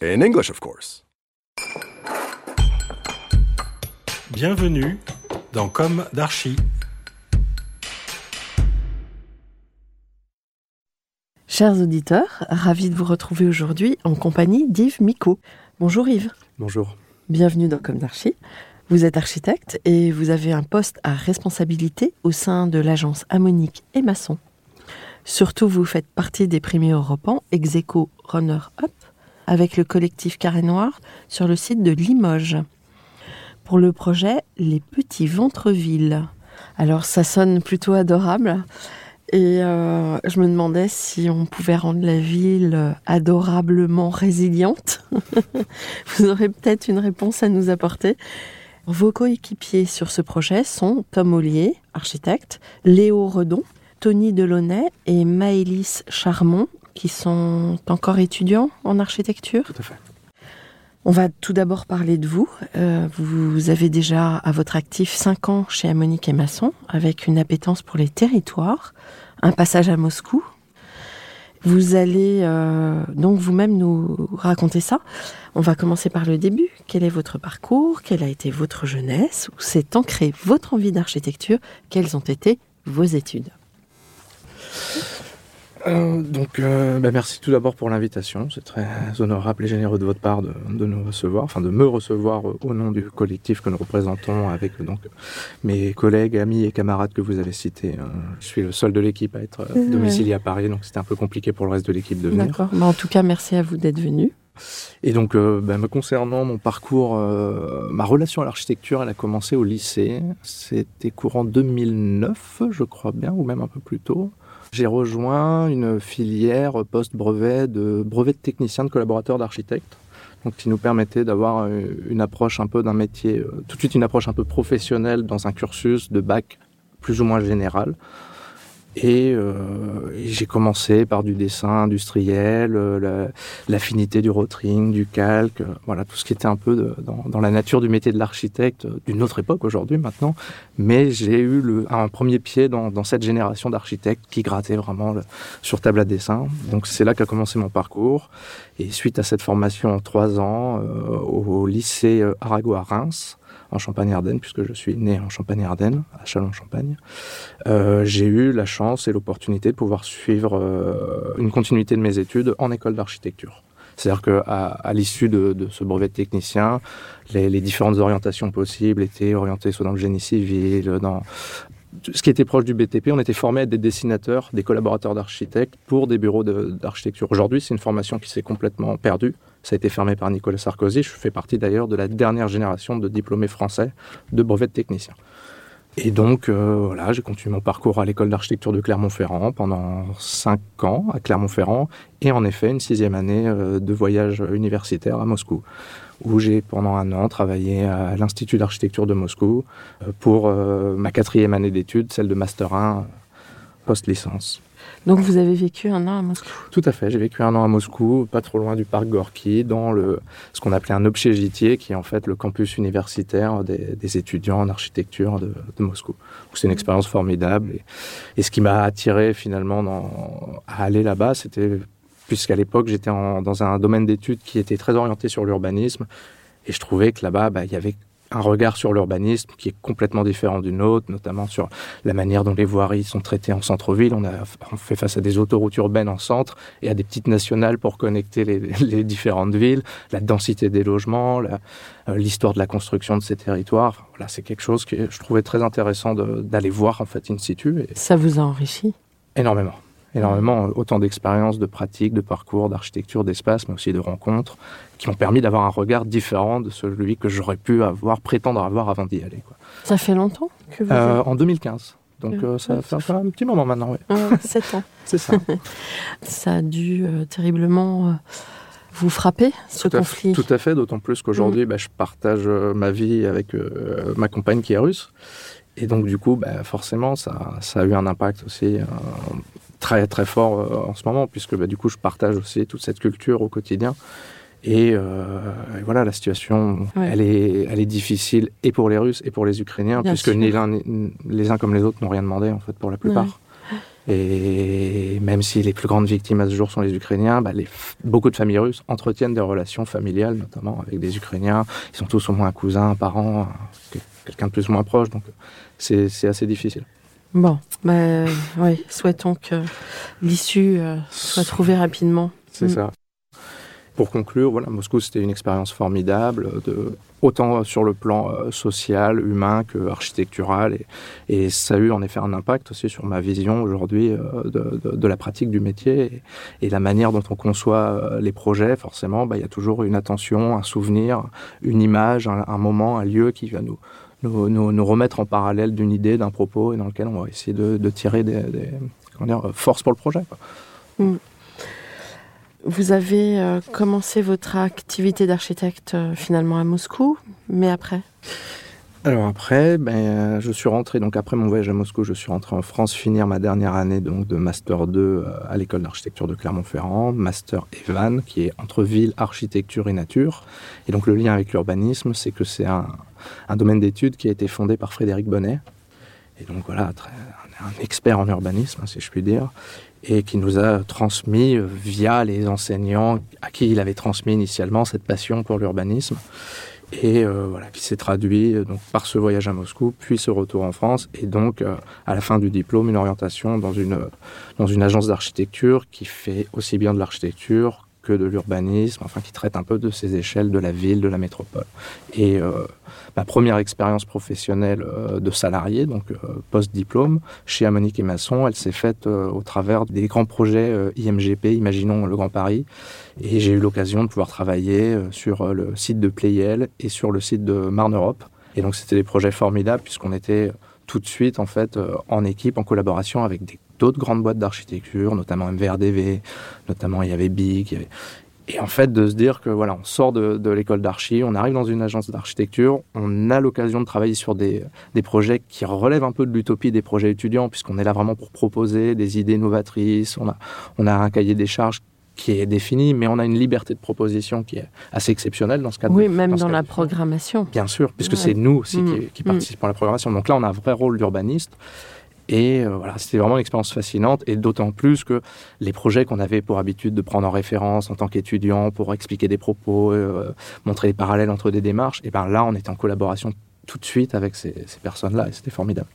In English, of course. Bienvenue dans Comme d'Archi. Chers auditeurs, ravi de vous retrouver aujourd'hui en compagnie d'Yves Micot. Bonjour Yves, Bonjour. bienvenue dans Comme d'Archi. Vous êtes architecte et vous avez un poste à responsabilité au sein de l'agence Ammonique et Masson. Surtout, vous faites partie des premiers Europans Execo Runner Up avec le collectif Carré Noir sur le site de Limoges pour le projet Les Petits Ventrevilles. Alors, ça sonne plutôt adorable. Et euh, je me demandais si on pouvait rendre la ville adorablement résiliente. Vous aurez peut-être une réponse à nous apporter. Vos coéquipiers sur ce projet sont Tom Ollier, architecte, Léo Redon, Tony Delaunay et Maëlys Charmont, qui sont encore étudiants en architecture? Tout à fait. On va tout d'abord parler de vous. Euh, vous avez déjà à votre actif 5 ans chez Ammonique et Masson, avec une appétence pour les territoires, un passage à Moscou. Vous allez euh, donc vous-même nous raconter ça. On va commencer par le début. Quel est votre parcours? Quelle a été votre jeunesse? Où s'est ancrée votre envie d'architecture? Quelles ont été vos études? Euh, donc, euh, bah, merci tout d'abord pour l'invitation. C'est très honorable et généreux de votre part de, de nous recevoir, enfin de me recevoir euh, au nom du collectif que nous représentons avec donc mes collègues, amis et camarades que vous avez cités. Je suis le seul de l'équipe à être domicilié à Paris, donc c'était un peu compliqué pour le reste de l'équipe de venir. D'accord. Bah, en tout cas, merci à vous d'être venu. Et donc, euh, bah, me concernant mon parcours, euh, ma relation à l'architecture, elle a commencé au lycée. C'était courant 2009, je crois bien, ou même un peu plus tôt. J'ai rejoint une filière post-brevet de brevet de technicien de collaborateur d'architecte. Donc, qui nous permettait d'avoir euh, une approche un peu d'un métier, euh, tout de suite une approche un peu professionnelle dans un cursus de bac plus ou moins général. Et, euh, et j'ai commencé par du dessin industriel, euh, la- l'affinité du rotring, du calque, euh, voilà tout ce qui était un peu dans, la nature du métier de l'architecte d'une autre époque aujourd'hui maintenant. Mais j'ai eu un premier pied dans, cette génération d'architectes qui grattaient vraiment sur table à dessin. Donc c'est là qu'a commencé mon parcours. Et suite à cette formation en trois ans au, lycée Arago à Reims, en Champagne-Ardenne, puisque je suis né en Champagne-Ardenne, à Châlons-en-Champagne. Euh, j'ai eu la chance et l'opportunité de pouvoir suivre euh, une continuité de mes études en école d'architecture. C'est-à-dire qu'à à, l'issue de, de ce brevet de technicien, les, les différentes orientations possibles étaient orientées soit dans le génie civil, dans ce qui était proche du BTP. On était formé à des dessinateurs, des collaborateurs d'architectes pour des bureaux d'architecture. Aujourd'hui, c'est une formation qui s'est complètement perdue. Ça a été fermé par Nicolas Sarkozy. Je fais partie d'ailleurs de la dernière génération de diplômés français de brevet de technicien. Et donc, euh, voilà, j'ai continué mon parcours à l'école d'architecture de Clermont-Ferrand pendant cinq ans à Clermont-Ferrand et en effet une sixième année euh, de voyage universitaire à Moscou, où j'ai pendant un an travaillé à l'Institut d'architecture de Moscou euh, pour euh, ma quatrième année d'études, celle de Master 1 post-licence. Donc, vous avez vécu un an à Moscou. Tout à fait. J'ai vécu un an à Moscou, pas trop loin du parc Gorky, dans le, ce qu'on appelait un obchégitier, qui est en fait le campus universitaire des, des étudiants en architecture de, de Moscou. C'est une expérience formidable. Et, et ce qui m'a attiré finalement dans, à aller là-bas, c'était puisqu'à l'époque j'étais dans un domaine d'études qui était très orienté sur l'urbanisme, et je trouvais que là-bas, bah, il y avait un regard sur l'urbanisme qui est complètement différent du nôtre, notamment sur la manière dont les voiries sont traitées en centre-ville. On, a, on fait face à des autoroutes urbaines en centre et à des petites nationales pour connecter les, les différentes villes, la densité des logements, euh, l'histoire de la construction de ces territoires. Enfin, Voilà, c'est quelque chose que je trouvais très intéressant d'aller voir en fait in situ, et Ça vous a enrichi? Énormément. Énormément, autant d'expériences, de pratiques, de parcours, d'architecture, d'espace, mais aussi de rencontres, qui m'ont permis d'avoir un regard différent de celui que j'aurais pu avoir, prétendre avoir avant d'y aller. Quoi. Ça fait longtemps que vous Euh, en 2015. Donc Ouais. euh, ça fait un, un petit moment maintenant, oui. Sept ans. C'est ça. Ça a dû euh, terriblement euh, vous frappez, ce tout à, conflit Tout à fait, d'autant plus qu'aujourd'hui, bah, je partage euh, ma vie avec euh, ma compagne qui est russe. Et donc, du coup, bah, forcément, ça, ça, a eu un impact aussi euh, très, très fort euh, en ce moment, puisque bah, du coup, je partage aussi toute cette culture au quotidien. Et, euh, et voilà, la situation, Ouais. elle, est, elle est difficile et pour les Russes et pour les Ukrainiens, Bien puisque sûr. ni l'un, les uns comme les autres n'ont rien demandé, en fait, pour la plupart. Et même si les plus grandes victimes à ce jour sont les Ukrainiens, bah, les beaucoup de familles russes entretiennent des relations familiales, notamment avec des Ukrainiens. Ils sont tous au moins un cousin, un parent, quel- quelqu'un de plus ou moins proche. Donc c'est c'est assez difficile. Bon, bah, oui, souhaitons que l'issue euh, soit trouvée rapidement. C'est Mm. ça. Pour conclure, voilà, Moscou, c'était une expérience formidable, de, autant sur le plan euh, social, humain que architectural. Et, et ça a eu en effet un impact aussi sur ma vision aujourd'hui euh, de, de- de la pratique du métier et, et la manière dont on conçoit euh, les projets. Forcément, bah, il y a toujours une attention, un souvenir, une image, un, un moment, un lieu qui va nous, nous, nous- nous remettre en parallèle d'une idée, d'un propos, et dans lequel on va essayer de, de tirer des, dire, forces pour le projet. quoi. Vous avez euh, commencé votre activité d'architecte euh, finalement à Moscou, mais après? Alors après, ben, euh, je suis rentré, donc après mon voyage à Moscou, je suis rentré en France finir ma dernière année donc, de Master 2 euh, à l'école d'architecture de Clermont-Ferrand, Master Evan, qui est entre ville, architecture et nature. Et donc le lien avec l'urbanisme, c'est que c'est un, un domaine d'études qui a été fondé par Frédéric Bonnet. Et donc voilà, un expert en urbanisme, si je puis dire, et qui nous a transmis euh, via les enseignants à qui il avait transmis initialement cette passion pour l'urbanisme et euh, voilà, qui s'est traduit euh, donc, par ce voyage à Moscou, puis ce retour en France, et donc à la fin du diplôme, une orientation dans une, dans une agence d'architecture qui fait aussi bien de l'architecture de l'urbanisme, enfin qui traite un peu de ces échelles de la ville, de la métropole. Et euh, ma première expérience professionnelle euh, de salarié, donc euh, post-diplôme, chez Amonique et Masson, elle s'est faite au travers des grands projets IMGP, Imaginons le Grand Paris, et j'ai eu l'occasion de pouvoir travailler sur le site de Playel et sur le site de Marne Europe. Et donc c'était des projets formidables puisqu'on était tout de suite en fait en équipe, en collaboration avec des- d'autres grandes boîtes d'architecture, notamment MVRDV, notamment il y avait BIC. il y avait- Et en fait de se dire que voilà, on sort de, de l'école d'archi, on arrive dans une agence d'architecture, on a l'occasion de travailler sur des, des projets qui relèvent un peu de l'utopie des projets étudiants puisqu'on est là vraiment pour proposer des idées novatrices, on a, on a un cahier des charges qui est défini, mais on a une liberté de proposition qui est assez exceptionnelle dans ce cadre. Oui, même dans la programmation. Bien sûr, puisque Ouais. c'est nous aussi Mm. qui, qui participons à la programmation. Donc là, on a un vrai rôle d'urbaniste. Et euh, voilà, c'était vraiment une expérience fascinante. Et d'autant plus que les projets qu'on avait pour habitude de prendre en référence en tant qu'étudiant pour expliquer des propos, euh, montrer les parallèles entre des démarches, et ben là, on était en collaboration tout de suite avec ces, ces personnes-là. Et c'était formidable.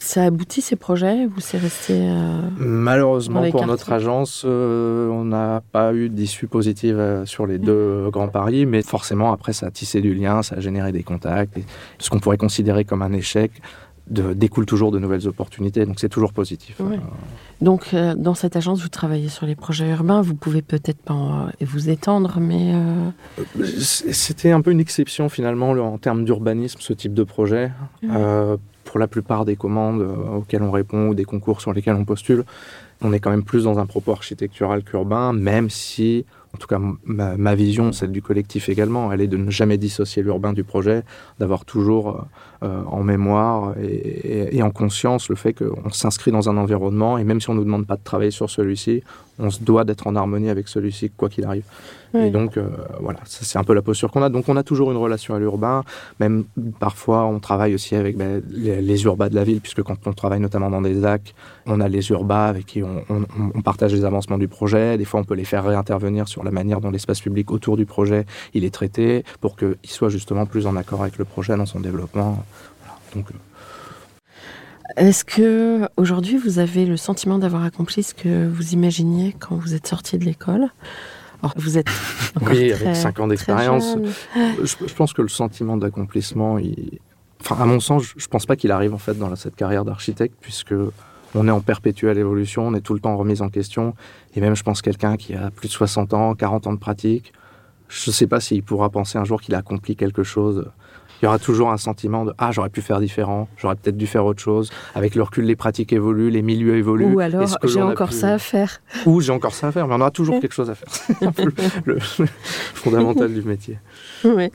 Ça aboutit ces projets? Ou c'est resté euh, Malheureusement, pour notre agence, euh, on n'a pas eu d'issue positive euh, sur les deux euh, grands paris, mais forcément, après, ça a tissé du lien, ça a généré des contacts. Et ce qu'on pourrait considérer comme un échec de, découle toujours de nouvelles opportunités, donc c'est toujours positif. Ouais. Euh, Donc, euh, dans cette agence, vous travaillez sur les projets urbains. Vous pouvez peut-être pas en- vous étendre, mais euh, C'était un peu une exception finalement le- en termes d'urbanisme, ce type de projet. Euh, pour la plupart des commandes euh, auxquelles on répond ou des concours sur lesquels on postule, on est quand même plus dans un propos architectural qu'urbain, même si, en tout cas ma, vision, celle du collectif également, elle est de ne jamais dissocier l'urbain du projet, d'avoir toujours euh, euh, en mémoire et, et- et en conscience le fait qu'on s'inscrit dans un environnement et même si on ne nous demande pas de travailler sur celui-ci, on se doit d'être en harmonie avec celui-ci, quoi qu'il arrive. Et donc, euh, voilà, ça, c'est un peu la posture qu'on a. Donc, on a toujours une relation à l'urbain. Même parfois, on travaille aussi avec ben, les, les urbas de la ville, puisque quand on travaille notamment dans des ZAC, on a les urbas avec qui on, on- on partage les avancements du projet. Des fois, on peut les faire réintervenir sur la manière dont l'espace public autour du projet il est traité, pour qu'il soit justement plus en accord avec le projet dans son développement. Voilà. Donc, euh, est-ce que aujourd'hui vous avez le sentiment d'avoir accompli ce que vous imaginiez quand vous êtes sorti de l'école? Alors, Vous êtes encore Oui, très, avec cinq ans très d'expérience. je, je pense que le sentiment d'accomplissement, il... enfin, à mon sens, je, je pense pas qu'il arrive en fait dans cette carrière d'architecte, puisque on est en perpétuelle évolution, on est tout le temps remis en question, et même je pense quelqu'un qui a plus de 60 ans, 40 ans de pratique, je sais pas s'il pourra penser un jour qu'il a accompli quelque chose Il y aura toujours un sentiment de ah j'aurais pu faire différent, j'aurais peut-être dû faire autre chose. Avec le recul, les pratiques évoluent, les milieux évoluent. Ou alors j'ai encore ça à faire? Ou j'ai encore ça à faire, mais on aura toujours quelque chose à faire. C'est un peu le, le fondamental du métier. Oui.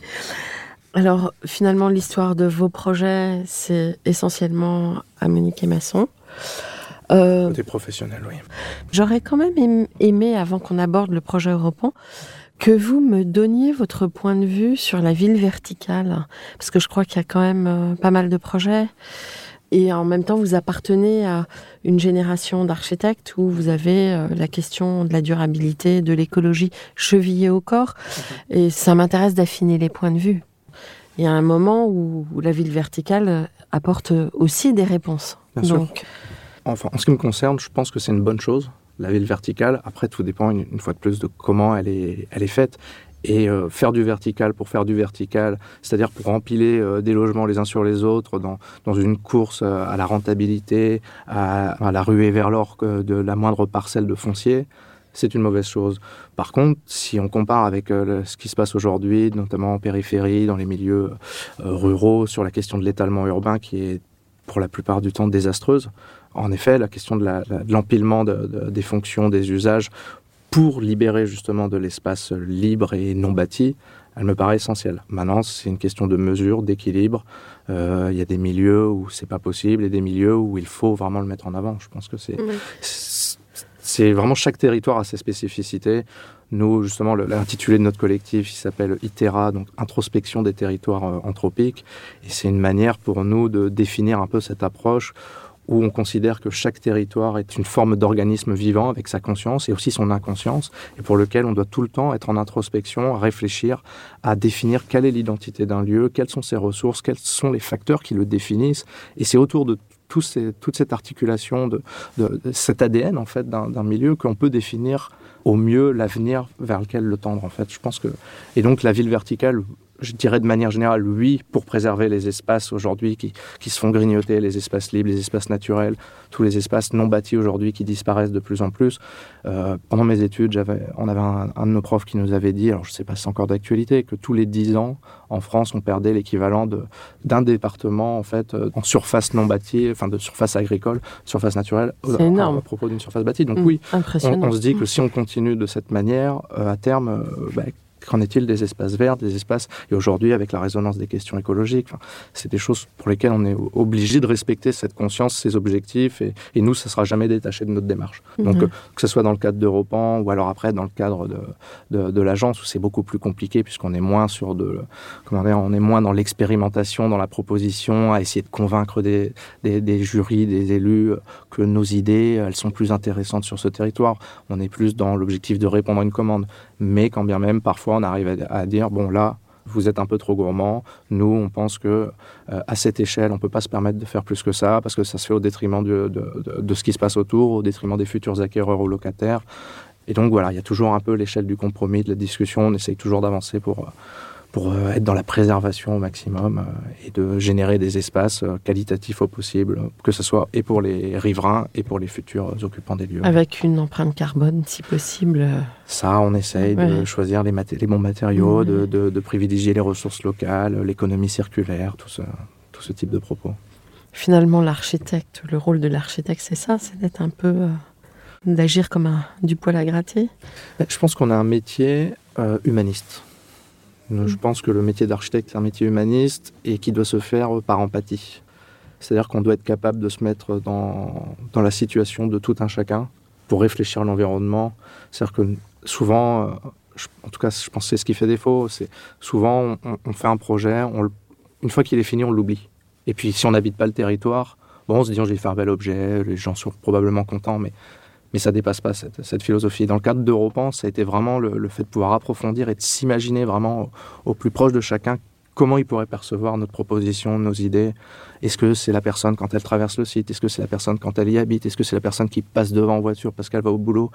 Alors finalement, l'histoire de vos projets, c'est essentiellement à Monique et Masson. Euh, Côté professionnel, oui. J'aurais quand même aimé, avant qu'on aborde le projet européen, que vous me donniez votre point de vue sur la ville verticale, parce que je crois qu'il y a quand même euh, pas mal de projets. Et en même temps, vous appartenez à une génération d'architectes où vous avez euh, la question de la durabilité, de l'écologie chevillée au corps. Et ça m'intéresse d'affiner les points de vue. Il y a un moment où, la ville verticale apporte aussi des réponses. Donc, Enfin, en ce qui me concerne, je pense que c'est une bonne chose, la ville verticale. Après, tout dépend une, fois de plus de comment elle est, elle est faite. Et euh, faire du vertical pour faire du vertical, c'est-à-dire pour empiler euh, des logements les uns sur les autres dans, dans une course euh, à la rentabilité, à, la ruée vers l'or de la moindre parcelle de foncier, c'est une mauvaise chose. Par contre, si on compare avec ce qui se passe aujourd'hui, notamment en périphérie, dans les milieux ruraux, sur la question de l'étalement urbain qui est pour la plupart du temps désastreuse, en effet, la question de l'empilement des fonctions, des usages, pour libérer justement de l'espace libre et non bâti, elle me paraît essentielle. Maintenant, c'est une question de mesure, d'équilibre. Euh, il y a des milieux où c'est pas possible et des milieux où il faut vraiment le mettre en avant. Je pense que c'est c'est vraiment chaque territoire a ses spécificités. Nous, justement, l'intitulé de notre collectif, il s'appelle ITERA, donc Introspection des territoires euh, anthropiques. Et c'est une manière pour nous de définir un peu cette approche où on considère que chaque territoire est une forme d'organisme vivant avec sa conscience et aussi son inconscience, et pour lequel on doit tout le temps être en introspection, réfléchir à définir quelle est l'identité d'un lieu, quelles sont ses ressources, quels sont les facteurs qui le définissent. Et c'est autour de toute cette articulation de, de, cet ADN en fait d'un milieu qu'on peut définir au mieux l'avenir vers lequel le tendre en fait. Je pense que et donc la ville verticale je dirais de manière générale, oui, pour préserver les espaces aujourd'hui qui, qui, se font grignoter, les espaces libres, les espaces naturels, tous les espaces non bâtis aujourd'hui qui disparaissent de plus en plus. Euh, pendant mes études, j'avais, on avait un, de nos profs qui nous avait dit, alors je ne sais pas si c'est encore d'actualité, que tous les 10 ans, en France, on perdait l'équivalent d'un département en fait euh, en surface non bâtie, enfin de surface agricole, surface naturelle, c'est énorme. À, propos d'une surface bâtie. Donc mmh, oui, on, on, se dit que si on continue de cette manière, euh, à terme, bah, Qu'en est-il des espaces verts, des espaces Et aujourd'hui, avec la résonance des questions écologiques, c'est des choses pour lesquelles on est obligé de respecter cette conscience, ces objectifs, et, nous, ça sera jamais détaché de notre démarche. Mhm. Donc, euh, que ce soit dans le cadre d'Europan ou alors après dans le cadre de, de, l'agence où c'est beaucoup plus compliqué puisqu'on est moins sur de, comment dire, on est moins dans l'expérimentation, dans la proposition, à essayer de convaincre des, des, des jurys, des élus que nos idées, elles sont plus intéressantes sur ce territoire. On est plus dans l'objectif de répondre à une commande mais quand bien même, parfois, on arrive à, dire, bon, là, vous êtes un peu trop gourmand. Nous, on pense que euh, à cette échelle, on peut pas se permettre de faire plus que ça parce que ça se fait au détriment de, de, ce qui se passe autour, au détriment des futurs acquéreurs ou locataires. Et donc voilà, il y a toujours un peu l'échelle du compromis, de la discussion. On essaye toujours d'avancer pour pour euh, être dans la préservation au maximum euh, et de générer des espaces euh, qualitatifs au possible, que ce soit et pour les riverains et pour les futurs occupants des lieux. Avec une empreinte carbone, si possible. Ça, on essaye de choisir les, les bons matériaux, de, de, privilégier les ressources locales, l'économie circulaire, tout ce, tout ce type de propos. Finalement, l'architecte, le rôle de l'architecte, c'est ça, c'est d'être un peu d'agir comme un, du poil à gratter? Je pense qu'on a un métier humaniste. Je pense que le métier d'architecte est un métier humaniste et qui doit se faire par empathie. C'est-à-dire qu'on doit être capable de se mettre dans, dans la situation de tout un chacun pour réfléchir à l'environnement. C'est-à-dire que souvent, euh, en tout cas, je pense que c'est ce qui fait défaut, c'est souvent on, fait un projet, on, une fois qu'il est fini, on l'oublie. Et puis si on n'habite pas le territoire, bon, on se dit, oh, je vais faire un bel objet, les gens sont probablement contents, mais mais ça dépasse pas cette, philosophie. Dans le cadre d'Europan, ça a été vraiment le, fait de pouvoir approfondir et de s'imaginer vraiment au, plus proche de chacun comment il pourrait percevoir notre proposition, nos idées. Est-ce que c'est la personne quand elle traverse le site? Est-ce que c'est la personne quand elle y habite? Est-ce que c'est la personne qui passe devant en voiture parce qu'elle va au boulot?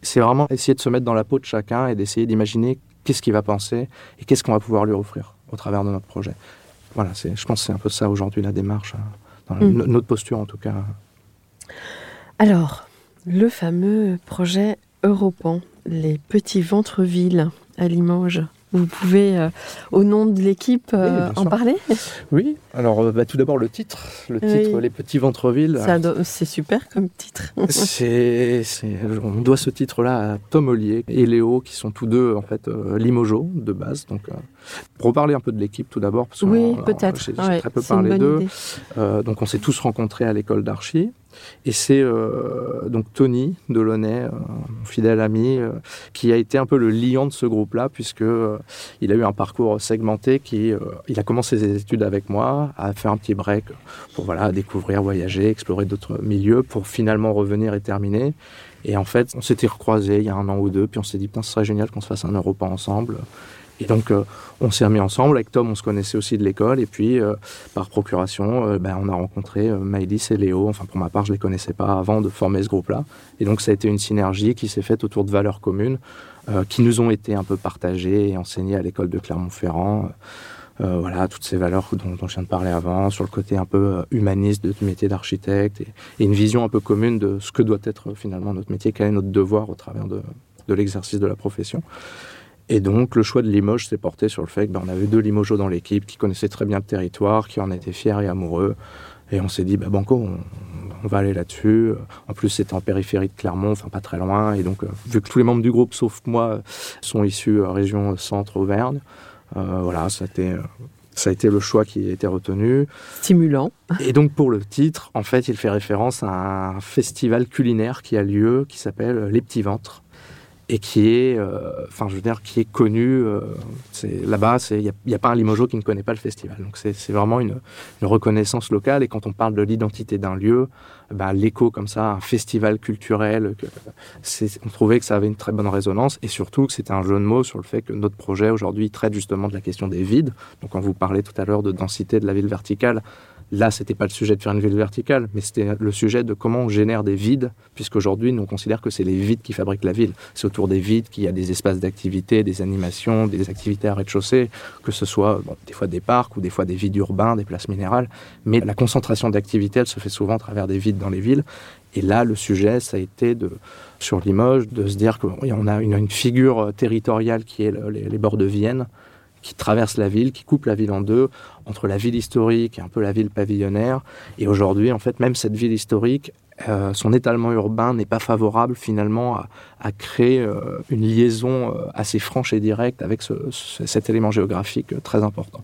C'est vraiment essayer de se mettre dans la peau de chacun et d'essayer d'imaginer qu'est-ce qu'il va penser et qu'est-ce qu'on va pouvoir lui offrir au travers de notre projet. Voilà, je pense que c'est un peu ça aujourd'hui la démarche, hein, dans mm. notre posture en tout cas. Alors, le fameux projet Europan, les petits ventres-villes à Limoges. Vous pouvez, euh, au nom de l'équipe, euh, en parler? Oui, alors euh, bah, tout d'abord le titre. Le titre. Les Petits Ventreville. Ça do- C'est super comme titre. C'est, on doit ce titre-là à Tom Ollier et Léo, qui sont tous deux en fait limogeaux de base. Donc, pour reparler un peu de l'équipe tout d'abord, parce que oui, peut-être. j'ai, Ouais, très peu parlé d'eux. donc, on s'est tous rencontrés à l'école d'archi. Et c'est euh, donc Tony Delaunay, euh, mon fidèle ami, euh, qui a été un peu le liant de ce groupe-là, puisque euh, il a eu un parcours segmenté. Qui, euh, il a commencé ses études avec moi, a fait un petit break pour voilà découvrir, voyager, explorer d'autres milieux, pour finalement revenir et terminer. Et en fait, on s'était recroisés il y a un an ou deux, puis on s'est dit putain, ce serait génial qu'on se fasse un Europa ensemble. Et donc, euh, on s'est remis ensemble. Avec Tom, on se connaissait aussi de l'école. Et puis, euh, par procuration, euh, ben, on a rencontré euh, Maëlys et Léo. Enfin, pour ma part, je les connaissais pas avant de former ce groupe-là. Et donc, ça a été une synergie qui s'est faite autour de valeurs communes euh, qui nous ont été un peu partagées et enseignées à l'école de Clermont-Ferrand. Voilà, toutes ces valeurs dont, dont je viens de parler avant, sur le côté un peu humaniste de- du métier d'architecte et, et une vision un peu commune de ce que doit être finalement notre métier, quel est notre devoir au travers de, de l'exercice de la profession. Et donc, le choix de Limoges s'est porté sur le fait qu'on avait deux Limogeaux dans l'équipe qui connaissaient très bien le territoire, qui en étaient fiers et amoureux. Et on s'est dit, bah, Banco, on, on va aller là-dessus. En plus, c'était en périphérie de Clermont, enfin pas très loin. Et donc, euh, vu que tous les membres du groupe, sauf moi, sont issus euh, région centre-Auvergne, euh, voilà, ça a, été, ça a été le choix qui a été retenu. Stimulant. Et donc pour le titre, en fait, il fait référence à un festival culinaire qui a lieu, qui s'appelle Les Petits Ventres, et qui est, euh, enfin, je veux dire, qui est connu. euh, là-bas, il n'y a, a pas un Limogeau qui ne connaît pas le festival. Donc c'est vraiment une, une reconnaissance locale. Et quand on parle de l'identité d'un lieu, ben, l'écho comme ça, un festival culturel, que, on trouvait que ça avait une très bonne résonance, et surtout que c'était un jeu de mots sur le fait que notre projet aujourd'hui traite justement de la question des vides. Donc quand vous parlez tout à l'heure de densité de la ville verticale, Là, c'était pas le sujet de faire une ville verticale, mais c'était le sujet de comment on génère des vides, puisqu'aujourd'hui, nous on considère que c'est les vides qui fabriquent la ville. C'est autour des vides qu'il y a des espaces d'activité, des animations, des activités à rez-de-chaussée, que ce soit des fois des parcs ou des fois des vides urbains, des places minérales. Mais la concentration d'activité, elle se fait souvent à travers des vides dans les villes. Et là, le sujet, ça a été sur Limoges, de se dire qu'on a une, figure territoriale qui est le- les, les bords de Vienne, qui traverse la ville, qui coupe la ville en deux, entre la ville historique et un peu la ville pavillonnaire. Et aujourd'hui, en fait, même cette ville historique, euh, son étalement urbain n'est pas favorable finalement à, créer euh, une liaison euh, assez franche et directe avec ce- ce- cet élément géographique très important.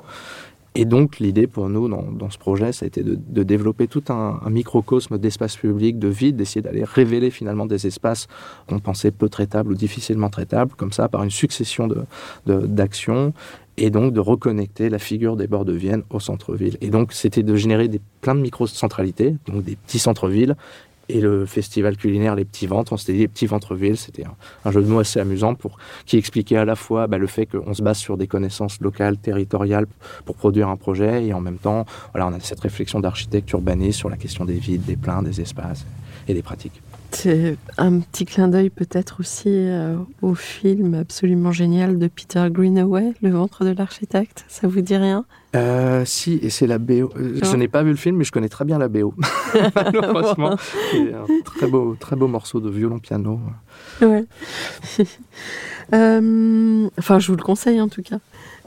Et donc, l'idée pour nous dans, ce projet, ça a été de, développer tout un, microcosme d'espace public, de vide, d'essayer d'aller révéler finalement des espaces qu'on pensait peu traitables ou difficilement traitables, comme ça, par une succession de- d'actions, et donc de reconnecter la figure des bords de Vienne au centre-ville. Et donc, c'était de générer des, plein de micro-centralités, donc des petits centres-villes, et le festival culinaire Les Petits Ventres, on s'était dit Les Petits Ventres-Villes, c'était un, jeu de mots assez amusant qui expliquait à la fois bah, le fait qu'on se base sur des connaissances locales, territoriales pour produire un projet et en même temps, voilà, on a cette réflexion d'architecte urbaniste sur la question des vides, des pleins, des espaces et des pratiques. C'est un petit clin d'œil peut-être aussi euh, au film absolument génial de Peter Greenaway, Le ventre de l'architecte. Ça vous dit rien? Euh, si, et c'est la BO. Euh, Je n'ai pas vu le film, mais je connais très bien la BO. Malheureusement, c'est un très beau, très beau morceau de violon-piano. Ouais. Euh, enfin, je vous le conseille en tout cas.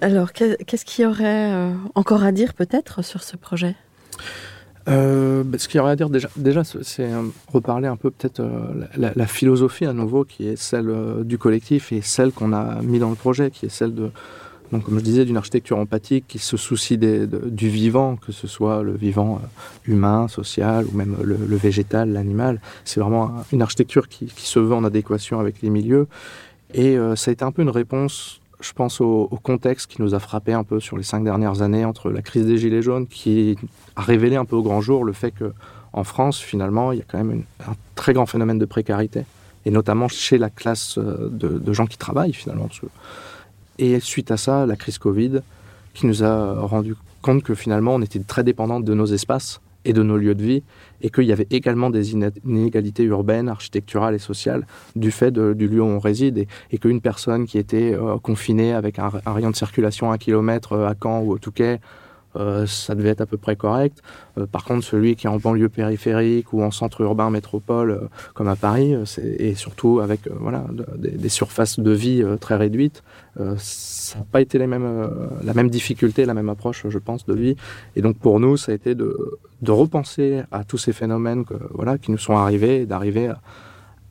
Alors, qu'est- qu'est-ce qu'il y aurait encore à dire peut-être sur ce projet? Euh, bah, ce qu'il y aurait à dire déjà, c'est euh, reparler un peu peut-être euh, la, philosophie à nouveau qui est celle du collectif et celle qu'on a mis dans le projet, qui est celle de, donc comme je disais, d'une architecture empathique qui se soucie du vivant, que ce soit le vivant humain, social ou même le, végétal, l'animal. C'est vraiment un- une architecture qui, se veut en adéquation avec les milieux et ça a été un peu une réponse je pense au, contexte qui nous a frappé un peu sur les cinq dernières années entre la crise des Gilets jaunes qui a révélé un peu au grand jour le fait que en France, finalement, il y a quand même un très grand phénomène de précarité, et notamment chez la classe euh, de, gens qui travaillent finalement. Et suite à ça, la crise Covid, qui nous a rendu compte que finalement, on était très dépendant de nos espaces et de nos lieux de vie, et qu'il y avait également des iné- inégalités urbaines, architecturales et sociales du fait du lieu où on réside, et, et qu'une personne qui était euh, confinée avec un, un rayon de circulation à un kilomètre euh, à Caen ou au Touquet, euh, ça devait être à peu près correct. Euh, par contre, celui qui est en banlieue périphérique ou en centre urbain métropole, euh, comme à Paris, et surtout avec voilà, des, surfaces de vie très réduites, ça n'a pas été la même difficulté, la même approche, je pense, de vie. Et donc pour nous, ça a été de, repenser à tous ces phénomènes voilà, qui nous sont arrivés, d'arriver à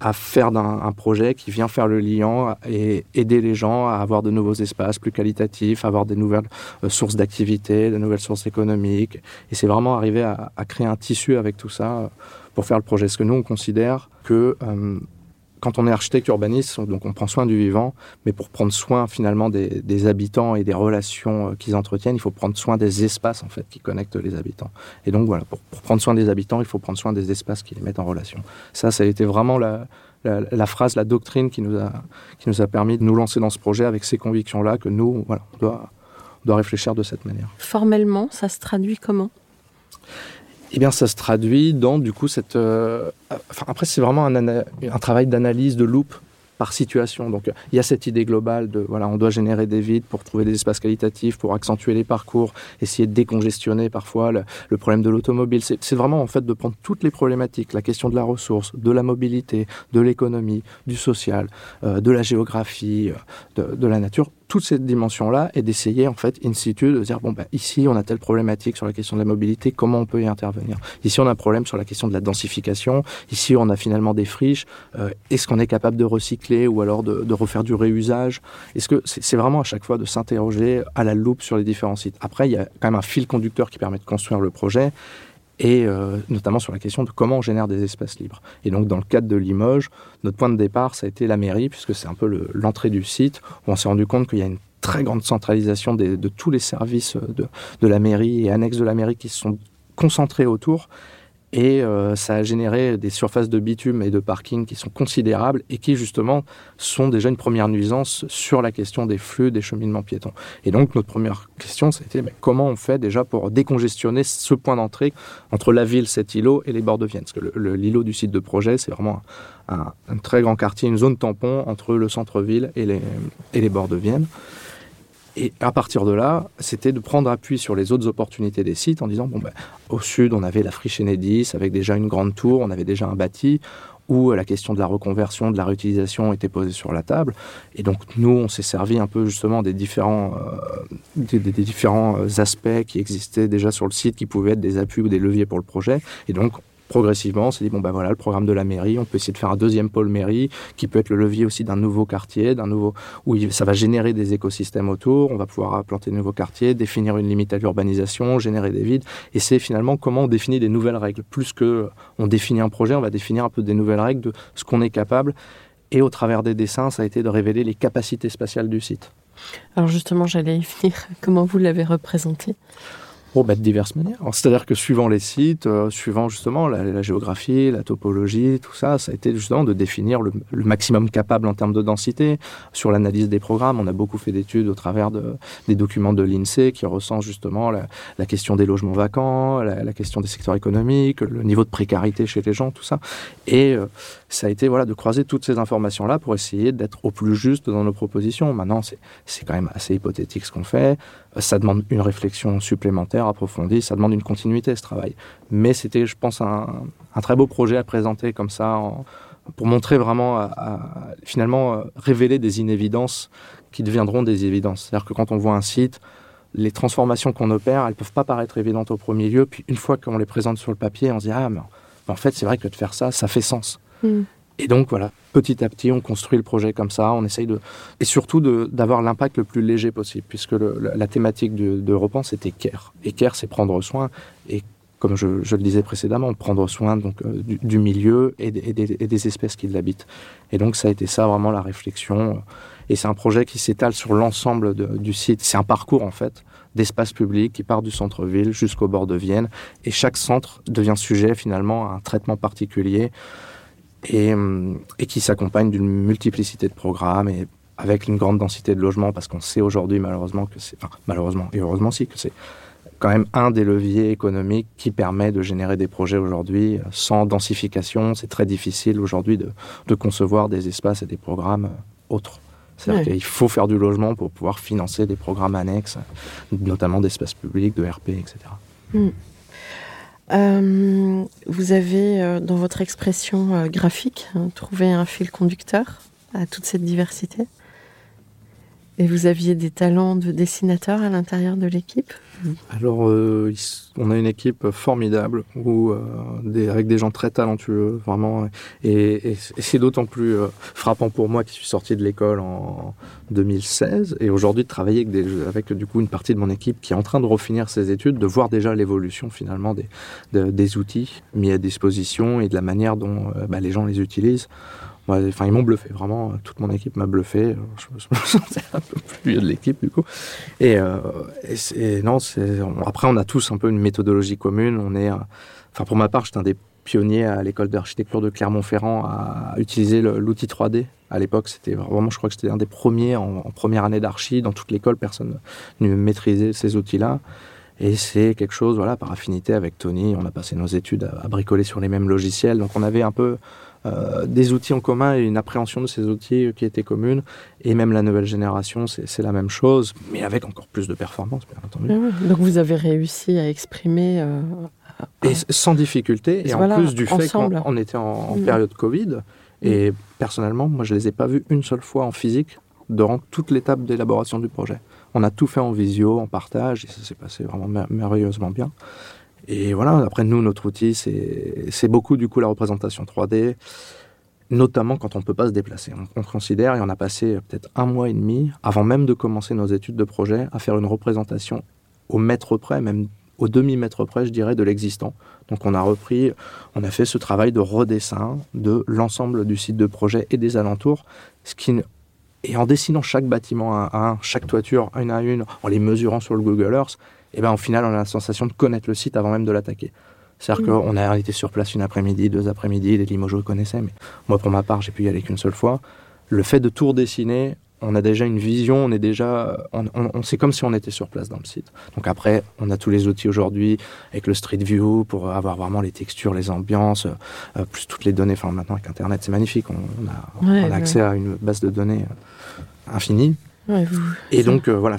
à faire d'un projet qui vient faire le lien et aider les gens à avoir de nouveaux espaces plus qualitatifs, avoir des nouvelles euh, sources d'activité, de nouvelles sources économiques. Et c'est vraiment arriver à, créer un tissu avec tout ça euh, pour faire le projet. Parce que nous, on considère que euh, quand on est architecte urbaniste, donc on prend soin du vivant, mais pour prendre soin finalement des, habitants et des relations euh, qu'ils entretiennent, il faut prendre soin des espaces en fait qui connectent les habitants. Et donc voilà, pour, prendre soin des habitants, il faut prendre soin des espaces qui les mettent en relation. Ça, ça a été vraiment la, phrase, la doctrine qui nous, a, qui nous a permis de nous lancer dans ce projet avec ces convictions-là que nous, voilà, on doit, on doit réfléchir de cette manière. Formellement, ça se traduit comment? Eh bien, ça se traduit dans, du coup, cette. Euh, enfin, après, c'est vraiment un, travail d'analyse, de loupe par situation. Donc il y a cette idée globale de voilà, on doit générer des vides pour trouver des espaces qualitatifs, pour accentuer les parcours, essayer de décongestionner parfois le, problème de l'automobile. C'est vraiment en fait de prendre toutes les problématiques, la question de la ressource, de la mobilité, de l'économie, du social, euh, de la géographie, euh, de la nature, toute cette dimension-là et d'essayer en fait in situ de dire bon bah ici on a telle problématique sur la question de la mobilité, comment on peut y intervenir? Ici on a un problème sur la question de la densification. Ici on a finalement des friches. Euh, est-ce qu'on est capable de recycler ou alors de, de refaire du réusage? Est-ce que c'est vraiment à chaque fois de s'interroger à la loupe sur les différents sites? Après il y a quand même un fil conducteur qui permet de construire le projet et euh, notamment sur la question de comment on génère des espaces libres. Et donc dans le cadre de Limoges, notre point de départ, ça a été la mairie, puisque c'est un peu l'entrée du site, où on s'est rendu compte qu'il y a une très grande centralisation de tous les services de, de, la mairie et annexes de la mairie qui se sont concentrés autour. Et euh, ça a généré des surfaces de bitume et de parking qui sont considérables et qui justement sont déjà une première nuisance sur la question des flux des cheminements piétons. Et donc notre première question, c'était mais comment on fait déjà pour décongestionner ce point d'entrée entre la ville, cet îlot et les bords de Vienne? Parce que l'îlot du site de projet, c'est vraiment un, très grand quartier, une zone tampon entre le centre-ville et et les bords de Vienne. Et à partir de là, c'était de prendre appui sur les autres opportunités des sites en disant, bon, ben, au sud, on avait la friche Enedis avec déjà une grande tour, on avait déjà un bâti, où la question de la reconversion, de la réutilisation était posée sur la table. Et donc nous, on s'est servi un peu justement des différents, euh, des, différents euh, aspects qui existaient déjà sur le site, qui pouvaient être des appuis ou des leviers pour le projet. Et donc progressivement, on s'est dit, bon ben voilà, le programme de la mairie, on peut essayer de faire un deuxième pôle mairie, qui peut être le levier aussi d'un nouveau quartier, d'un nouveau, où ça va générer des écosystèmes autour, on va pouvoir implanter de nouveaux quartiers, définir une limite à l'urbanisation, générer des vides, et c'est finalement comment on définit des nouvelles règles. Plus que on définit un projet, on va définir un peu des nouvelles règles de ce qu'on est capable, et au travers des dessins, ça a été de révéler les capacités spatiales du site. Alors justement, j'allais y venir. Comment vous l'avez représenté? Bah, de diverses manières. C'est-à-dire que suivant les sites, euh, suivant justement la, géographie, la topologie, tout ça, ça a été justement de définir le, maximum capable en termes de densité. Sur l'analyse des programmes, on a beaucoup fait d'études au travers de, des documents de l'INSEE qui recensent justement la, question des logements vacants, la, question des secteurs économiques, le niveau de précarité chez les gens, tout ça. Et euh, ça a été voilà, de croiser toutes ces informations-là pour essayer d'être au plus juste dans nos propositions. Maintenant, c'est quand même assez hypothétique ce qu'on fait. Ça demande une réflexion supplémentaire, approfondie, ça demande une continuité, ce travail. Mais c'était, je pense, un, très beau projet à présenter comme ça, pour montrer vraiment, finalement, euh, révéler des inévidences qui deviendront des évidences. C'est-à-dire que quand on voit un site, les transformations qu'on opère, elles peuvent pas paraître évidentes au premier lieu, puis une fois qu'on les présente sur le papier, on se dit, ah, mais en fait, c'est vrai que de faire ça, ça fait sens. Mm. Et donc voilà, petit à petit, on construit le projet comme ça, on essaye de... Et surtout d'avoir l'impact le plus léger possible, puisque la thématique de, de Repense c'était care. Et care, c'est prendre soin. Et comme je, le disais précédemment, prendre soin donc, euh, du, milieu et, des, espèces qui l'habitent. Et donc ça a été ça vraiment la réflexion. Et c'est un projet qui s'étale sur l'ensemble du site. C'est un parcours en fait d'espace public qui part du centre-ville jusqu'au bord de Vienne. Et chaque centre devient sujet finalement à un traitement particulier. Euh, et, qui s'accompagne d'une multiplicité de programmes et avec une grande densité de logements parce qu'on sait aujourd'hui malheureusement que c'est, enfin, malheureusement et heureusement si, que c'est quand même un des leviers économiques qui permet de générer des projets aujourd'hui. Sans densification, c'est très difficile aujourd'hui de, de, concevoir des espaces et des programmes autres. C'est-à-dire Ouais. qu'il faut faire du logement pour pouvoir financer des programmes annexes, notamment d'espace public, de RP, etc. Euh, vous avez, euh, dans votre expression euh, graphique, hein, trouvé un fil conducteur à toute cette diversité? Et vous aviez des talents de dessinateur à l'intérieur de l'équipe? Alors, euh, on a une équipe formidable euh, avec des gens très talentueux, vraiment. Et, c'est d'autant plus euh, frappant pour moi qui suis sorti de l'école en 2016 et aujourd'hui de travailler avec, du coup une partie de mon équipe qui est en train de refinir ses études, de voir déjà l'évolution finalement des, de- des outils mis à disposition et de la manière dont bah, les gens les utilisent. Enfin, ils m'ont bluffé, vraiment. Toute mon équipe m'a bluffé. Je me je me sentais un peu plus vieux de l'équipe, du coup. Et, euh, non, après, on a tous un peu une méthodologie commune. On est, euh, enfin, pour ma part, j'étais un des pionniers à l'école d'architecture de Clermont-Ferrand à utiliser l'outil 3D. À l'époque, c'était vraiment, je crois que j'étais un des premiers en, première année d'archi. Dans toute l'école, personne ne maîtrisait ces outils-là. Et c'est quelque chose, voilà, par affinité avec Tony, on a passé nos études à bricoler sur les mêmes logiciels. Donc on avait un peu euh, des outils en commun et une appréhension de ces outils qui était commune. Et même la nouvelle génération, c'est la même chose, mais avec encore plus de performance, bien entendu. Donc vous avez réussi à exprimer. euh, Et sans difficulté, et Voilà, en plus du fait qu'on on était en, en Mm. période Covid, et personnellement, moi je les ai pas vus une seule fois en physique durant toute l'étape d'élaboration du projet. On a tout fait en visio, en partage, et ça s'est passé vraiment mer- merveilleusement bien. Et voilà, après nous, notre outil, c'est beaucoup du coup la représentation 3D, notamment quand on ne peut pas se déplacer. On, on considère, et on a passé peut-être un mois et demi, avant même de commencer nos études de projet, à faire une représentation au mètre près, même au demi-mètre près, je dirais, de l'existant. Donc on a repris, on a fait ce travail de redessin de l'ensemble du site de projet et des alentours, ce qui, et en dessinant chaque bâtiment un à un, chaque toiture une à une, en les mesurant sur le Google Earth, et ben au final on a la sensation de connaître le site avant même de l'attaquer. C'est-à-dire Mhm. qu'on a été sur place une après-midi, deux après-midi, les Limoges connaissaient, mais moi pour ma part j'ai pu y aller qu'une seule fois. Le fait de tout redessiner, on a déjà une vision, on est déjà, on, on- on- c'est comme si on était sur place dans le site. Donc après, on a tous les outils aujourd'hui avec le Street View pour avoir vraiment les textures, les ambiances, euh, plus toutes les données. Enfin maintenant avec Internet, c'est magnifique. On, on a, Ouais, a ouais. accès à une base de données euh, infinie. Ouais, vous- Et donc, euh, voilà,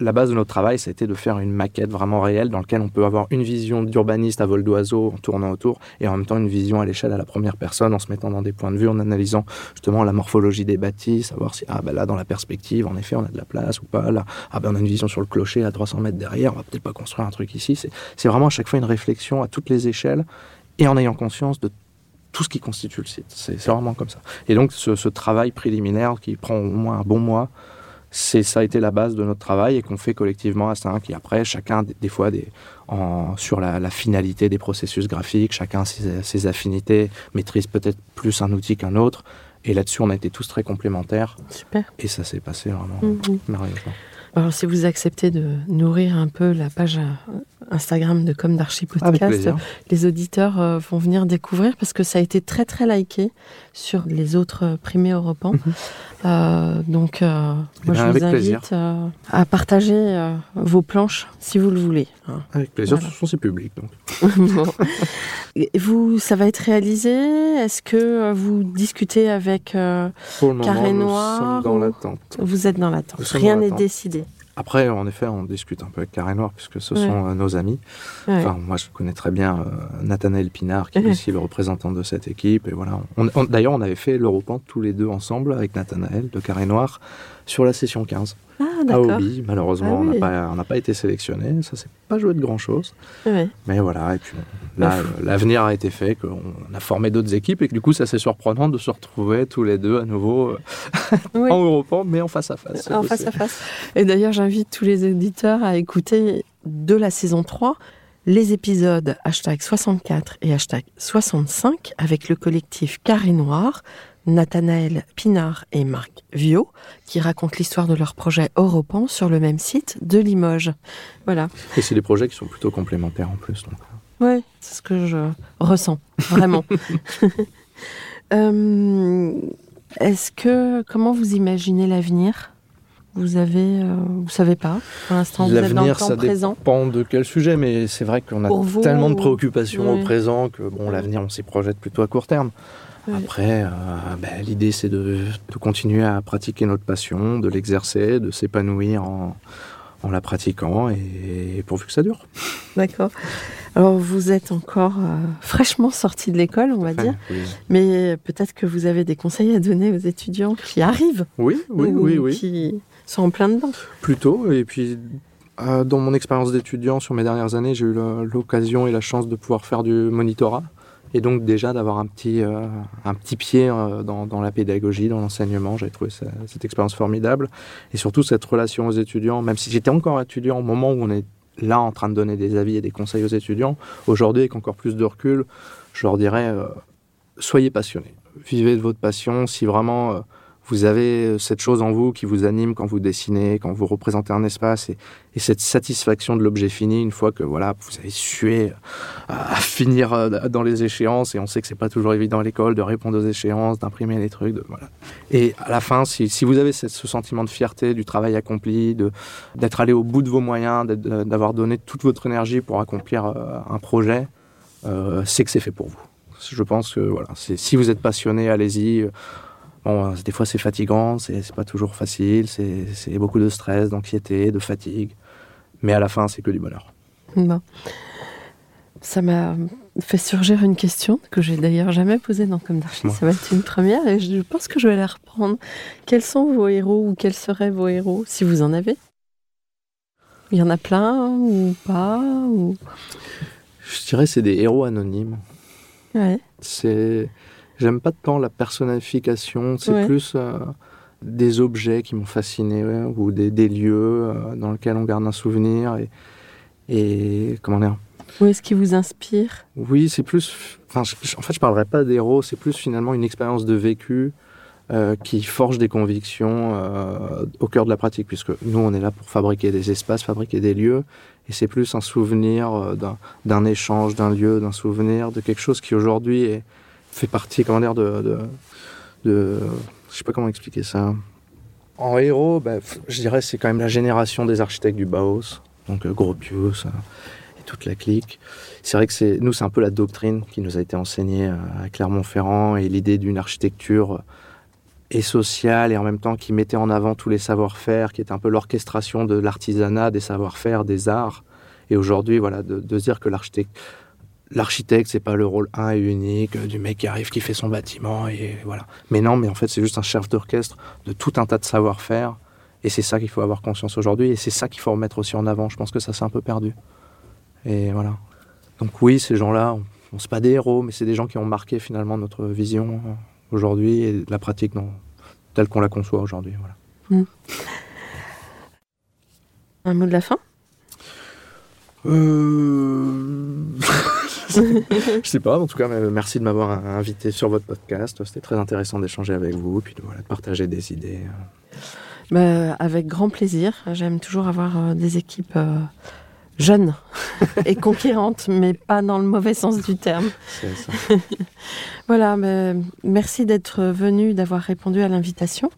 la base de notre travail, ça a été de faire une maquette vraiment réelle dans laquelle on peut avoir une vision d'urbaniste à vol d'oiseau en tournant autour et en même temps une vision à l'échelle à la première personne en se mettant dans des points de vue, en analysant justement la morphologie des bâtis, savoir si, ah ben là, dans la perspective, en effet, on a de la place ou pas. Là, ah ben on a une vision sur le clocher à 300 mètres derrière, on va peut-être pas construire un truc ici. C'est vraiment à chaque fois une réflexion à toutes les échelles et en ayant conscience de tout ce qui constitue le site. C'est c'est vraiment comme ça. Et donc, ce, ce travail préliminaire qui prend au moins un bon mois, c'est ça a été la base de notre travail et qu'on fait collectivement à 5 et après chacun des, des fois des, en, sur la, la finalité des processus graphiques chacun ses, ses affinités maîtrise peut-être plus un outil qu'un autre et là-dessus on a été tous très complémentaires Super. et ça s'est passé vraiment Mhm. merveilleusement Alors, si vous acceptez de nourrir un peu la page euh, Instagram de Comme d'Archi avec Podcast, les auditeurs euh, vont venir découvrir parce que ça a été très très liké sur les autres primés européens. Mhm. Euh, donc, euh, Eh moi, ben, je avec vous invite à partager vos planches si vous le voulez. hein. avec plaisir Voilà. de toute façon c'est public donc Bon. Vous, ça va être réalisé? Est-ce que vous discutez avec Carré nous noir sommes dans l'attente Vous êtes dans l'attente? Nous Rien n'est décidé. Après en effet on discute un peu avec Carré Noir puisque ce Ouais. sont euh, nos amis Ouais. Enfin, moi, je connais très bien euh, Nathanaël Pinard, qui est aussi le représentant de cette équipe. Et voilà. On- on- D'ailleurs, on avait fait l'Europan tous les deux ensemble avec Nathanaël de Carré Noir sur la session 15 Ah, à. Hobby. Malheureusement, Ah on n'a oui. pas, on n'a pas été sélectionné. Ça s'est pas joué de grand chose. Mais voilà. Et puis là, l'avenir a été fait, qu'on a formé d'autres équipes et que du coup, ça c'est surprenant de se retrouver tous les deux à nouveau euh, Oui. en Europan, mais en face à face. En face à face. Et d'ailleurs, j'invite tous les auditeurs à écouter de la saison 3 les épisodes hashtag 64 et hashtag 65 avec le collectif Carré Noir, Nathanaël Pinard et Marc Viau, qui racontent l'histoire de leur projet Europan sur le même site de Limoges. Voilà. Et c'est des projets qui sont plutôt complémentaires en plus. Donc. Ouais, c'est ce que je ressens, vraiment. Euh, Est-ce que, comment vous imaginez l'avenir? Vous avez, euh, vous savez pas. Pour l'instant, vous êtes dans le L'avenir, temps ça présent. dépend de quel sujet, mais c'est vrai qu'on a vous, tellement de préoccupations Oui. au présent que bon, l'avenir, on s'y projette plutôt à court terme. Oui. Après, euh, ben, l'idée, c'est de, de continuer à pratiquer notre passion, de l'exercer, de s'épanouir en, en la pratiquant, et pourvu que ça dure. D'accord. Alors, vous êtes encore euh, fraîchement sorti de l'école, on va dire. Oui, Mais peut-être que vous avez des conseils à donner aux étudiants qui arrivent. oui, oui, ou oui. oui. Qui sont en plein dedans. Plutôt, et puis euh, dans mon expérience d'étudiant sur mes dernières années, j'ai eu l'occasion et la chance de pouvoir faire du monitorat, et donc déjà d'avoir un petit, euh, un petit pied euh, dans, la pédagogie, dans l'enseignement. J'avais trouvé cette expérience formidable, et surtout cette relation aux étudiants, même si j'étais encore étudiant au moment où on est là en train de donner des avis et des conseils aux étudiants, aujourd'hui avec encore plus de recul, je leur dirais, euh, soyez passionnés, vivez de votre passion, si vraiment... vous avez euh, cette chose en vous qui vous anime quand vous dessinez, quand vous représentez un espace et, et cette satisfaction de l'objet fini une fois que voilà vous avez sué à, finir euh, dans les échéances et on sait que c'est pas toujours évident à l'école de répondre aux échéances, d'imprimer les trucs, de, voilà. Et à la fin, si, vous avez ce, sentiment de fierté du travail accompli, d'être allé au bout de vos moyens, d'avoir donné toute votre énergie pour accomplir euh, un projet, c'est que c'est fait pour vous. Je pense que voilà, si vous êtes passionné, allez-y. Bon, euh, des fois c'est fatigant, c'est c'est pas toujours facile, c'est c'est beaucoup de stress, d'anxiété, de fatigue. Mais à la fin, c'est que du bonheur. Bon. Ça m'a fait surgir une question que j'ai d'ailleurs jamais posée dans Comme d'Archi. Ouais. Ça va être une première et je pense que je vais la reprendre. Quels sont vos héros ou quels seraient vos héros si vous en avez? Il y en a plein ou pas ou... Je dirais c'est des héros anonymes. Ouais. C'est j'aime pas tant la personnification, c'est Ouais. plus euh, des objets qui m'ont fasciné ouais, ou des, des lieux euh, dans lesquels on garde un souvenir et, et comment dire Où est-ce qui vous inspire Oui, c'est plus. Enfin, je- je- en fait, je parlerai pas d'héros, c'est plus finalement une expérience de vécu euh, qui forge des convictions euh, au cœur de la pratique, puisque nous, on est là pour fabriquer des espaces, fabriquer des lieux, et c'est plus un souvenir euh, d'un- d'un échange, d'un lieu, d'un souvenir, de quelque chose qui aujourd'hui est- fait partie, comment dire, de, de, de- je sais pas comment expliquer ça. En héros, f- je dirais c'est quand même la génération des architectes du Bauhaus, donc euh, Gropius euh, et toute la clique. C'est vrai que c'est nous, c'est un peu la doctrine qui nous a été enseignée euh, à Clermont-Ferrand et l'idée d'une architecture et sociale et en même temps qui mettait en avant tous les savoir-faire, qui était un peu l'orchestration de l'artisanat, des savoir-faire, des arts. Et aujourd'hui, voilà, de, de dire que l'architecte, l'architecte, c'est pas le rôle un et unique euh, du mec qui arrive, qui fait son bâtiment et voilà. Mais non, mais en fait, c'est juste un chef d'orchestre de tout un tas de savoir-faire. Et c'est ça qu'il faut avoir conscience aujourd'hui. Et c'est ça qu'il faut remettre aussi en avant. Je pense que ça s'est un peu perdu. Et voilà. Donc oui, ces gens-là, on, on c'est pas des héros, mais c'est des gens qui ont marqué finalement notre vision euh, aujourd'hui et la pratique telle qu'on la conçoit aujourd'hui. Voilà. Un mot de la fin? Euh... je sais pas, en tout cas, euh, merci de m'avoir euh, invité sur votre podcast. C'était très intéressant d'échanger avec vous, puis de, voilà, de partager des idées. Bah, Avec grand plaisir. J'aime toujours avoir euh, des équipes euh, jeunes et conquérantes, mais pas dans le mauvais sens du terme. Ça. Voilà, mais merci d'être venu, d'avoir répondu à l'invitation.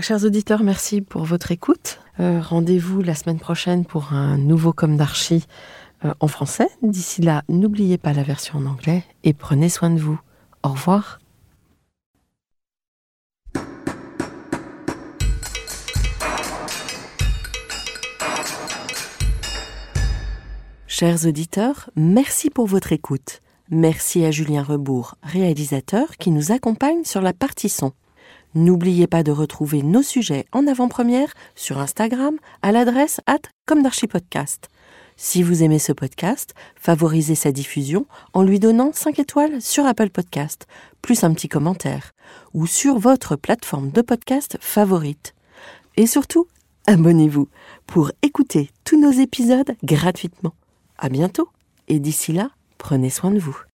Chers auditeurs, merci pour votre écoute. Euh, Rendez-vous la semaine prochaine pour un nouveau Comme d'Archie euh, en français. D'ici là, n'oubliez pas la version en anglais et prenez soin de vous. Au revoir. Chers auditeurs, merci pour votre écoute. Merci à Julien Rebourg, réalisateur, qui nous accompagne sur la partie son. N'oubliez pas de retrouver nos sujets en avant-première sur Instagram à l'adresse at comme. Si vous aimez ce podcast, favorisez sa diffusion en lui donnant 5 étoiles sur Apple Podcast, plus un petit commentaire, ou sur votre plateforme de podcast favorite. Et surtout, abonnez-vous pour écouter tous nos épisodes gratuitement. À bientôt, et d'ici là, prenez soin de vous.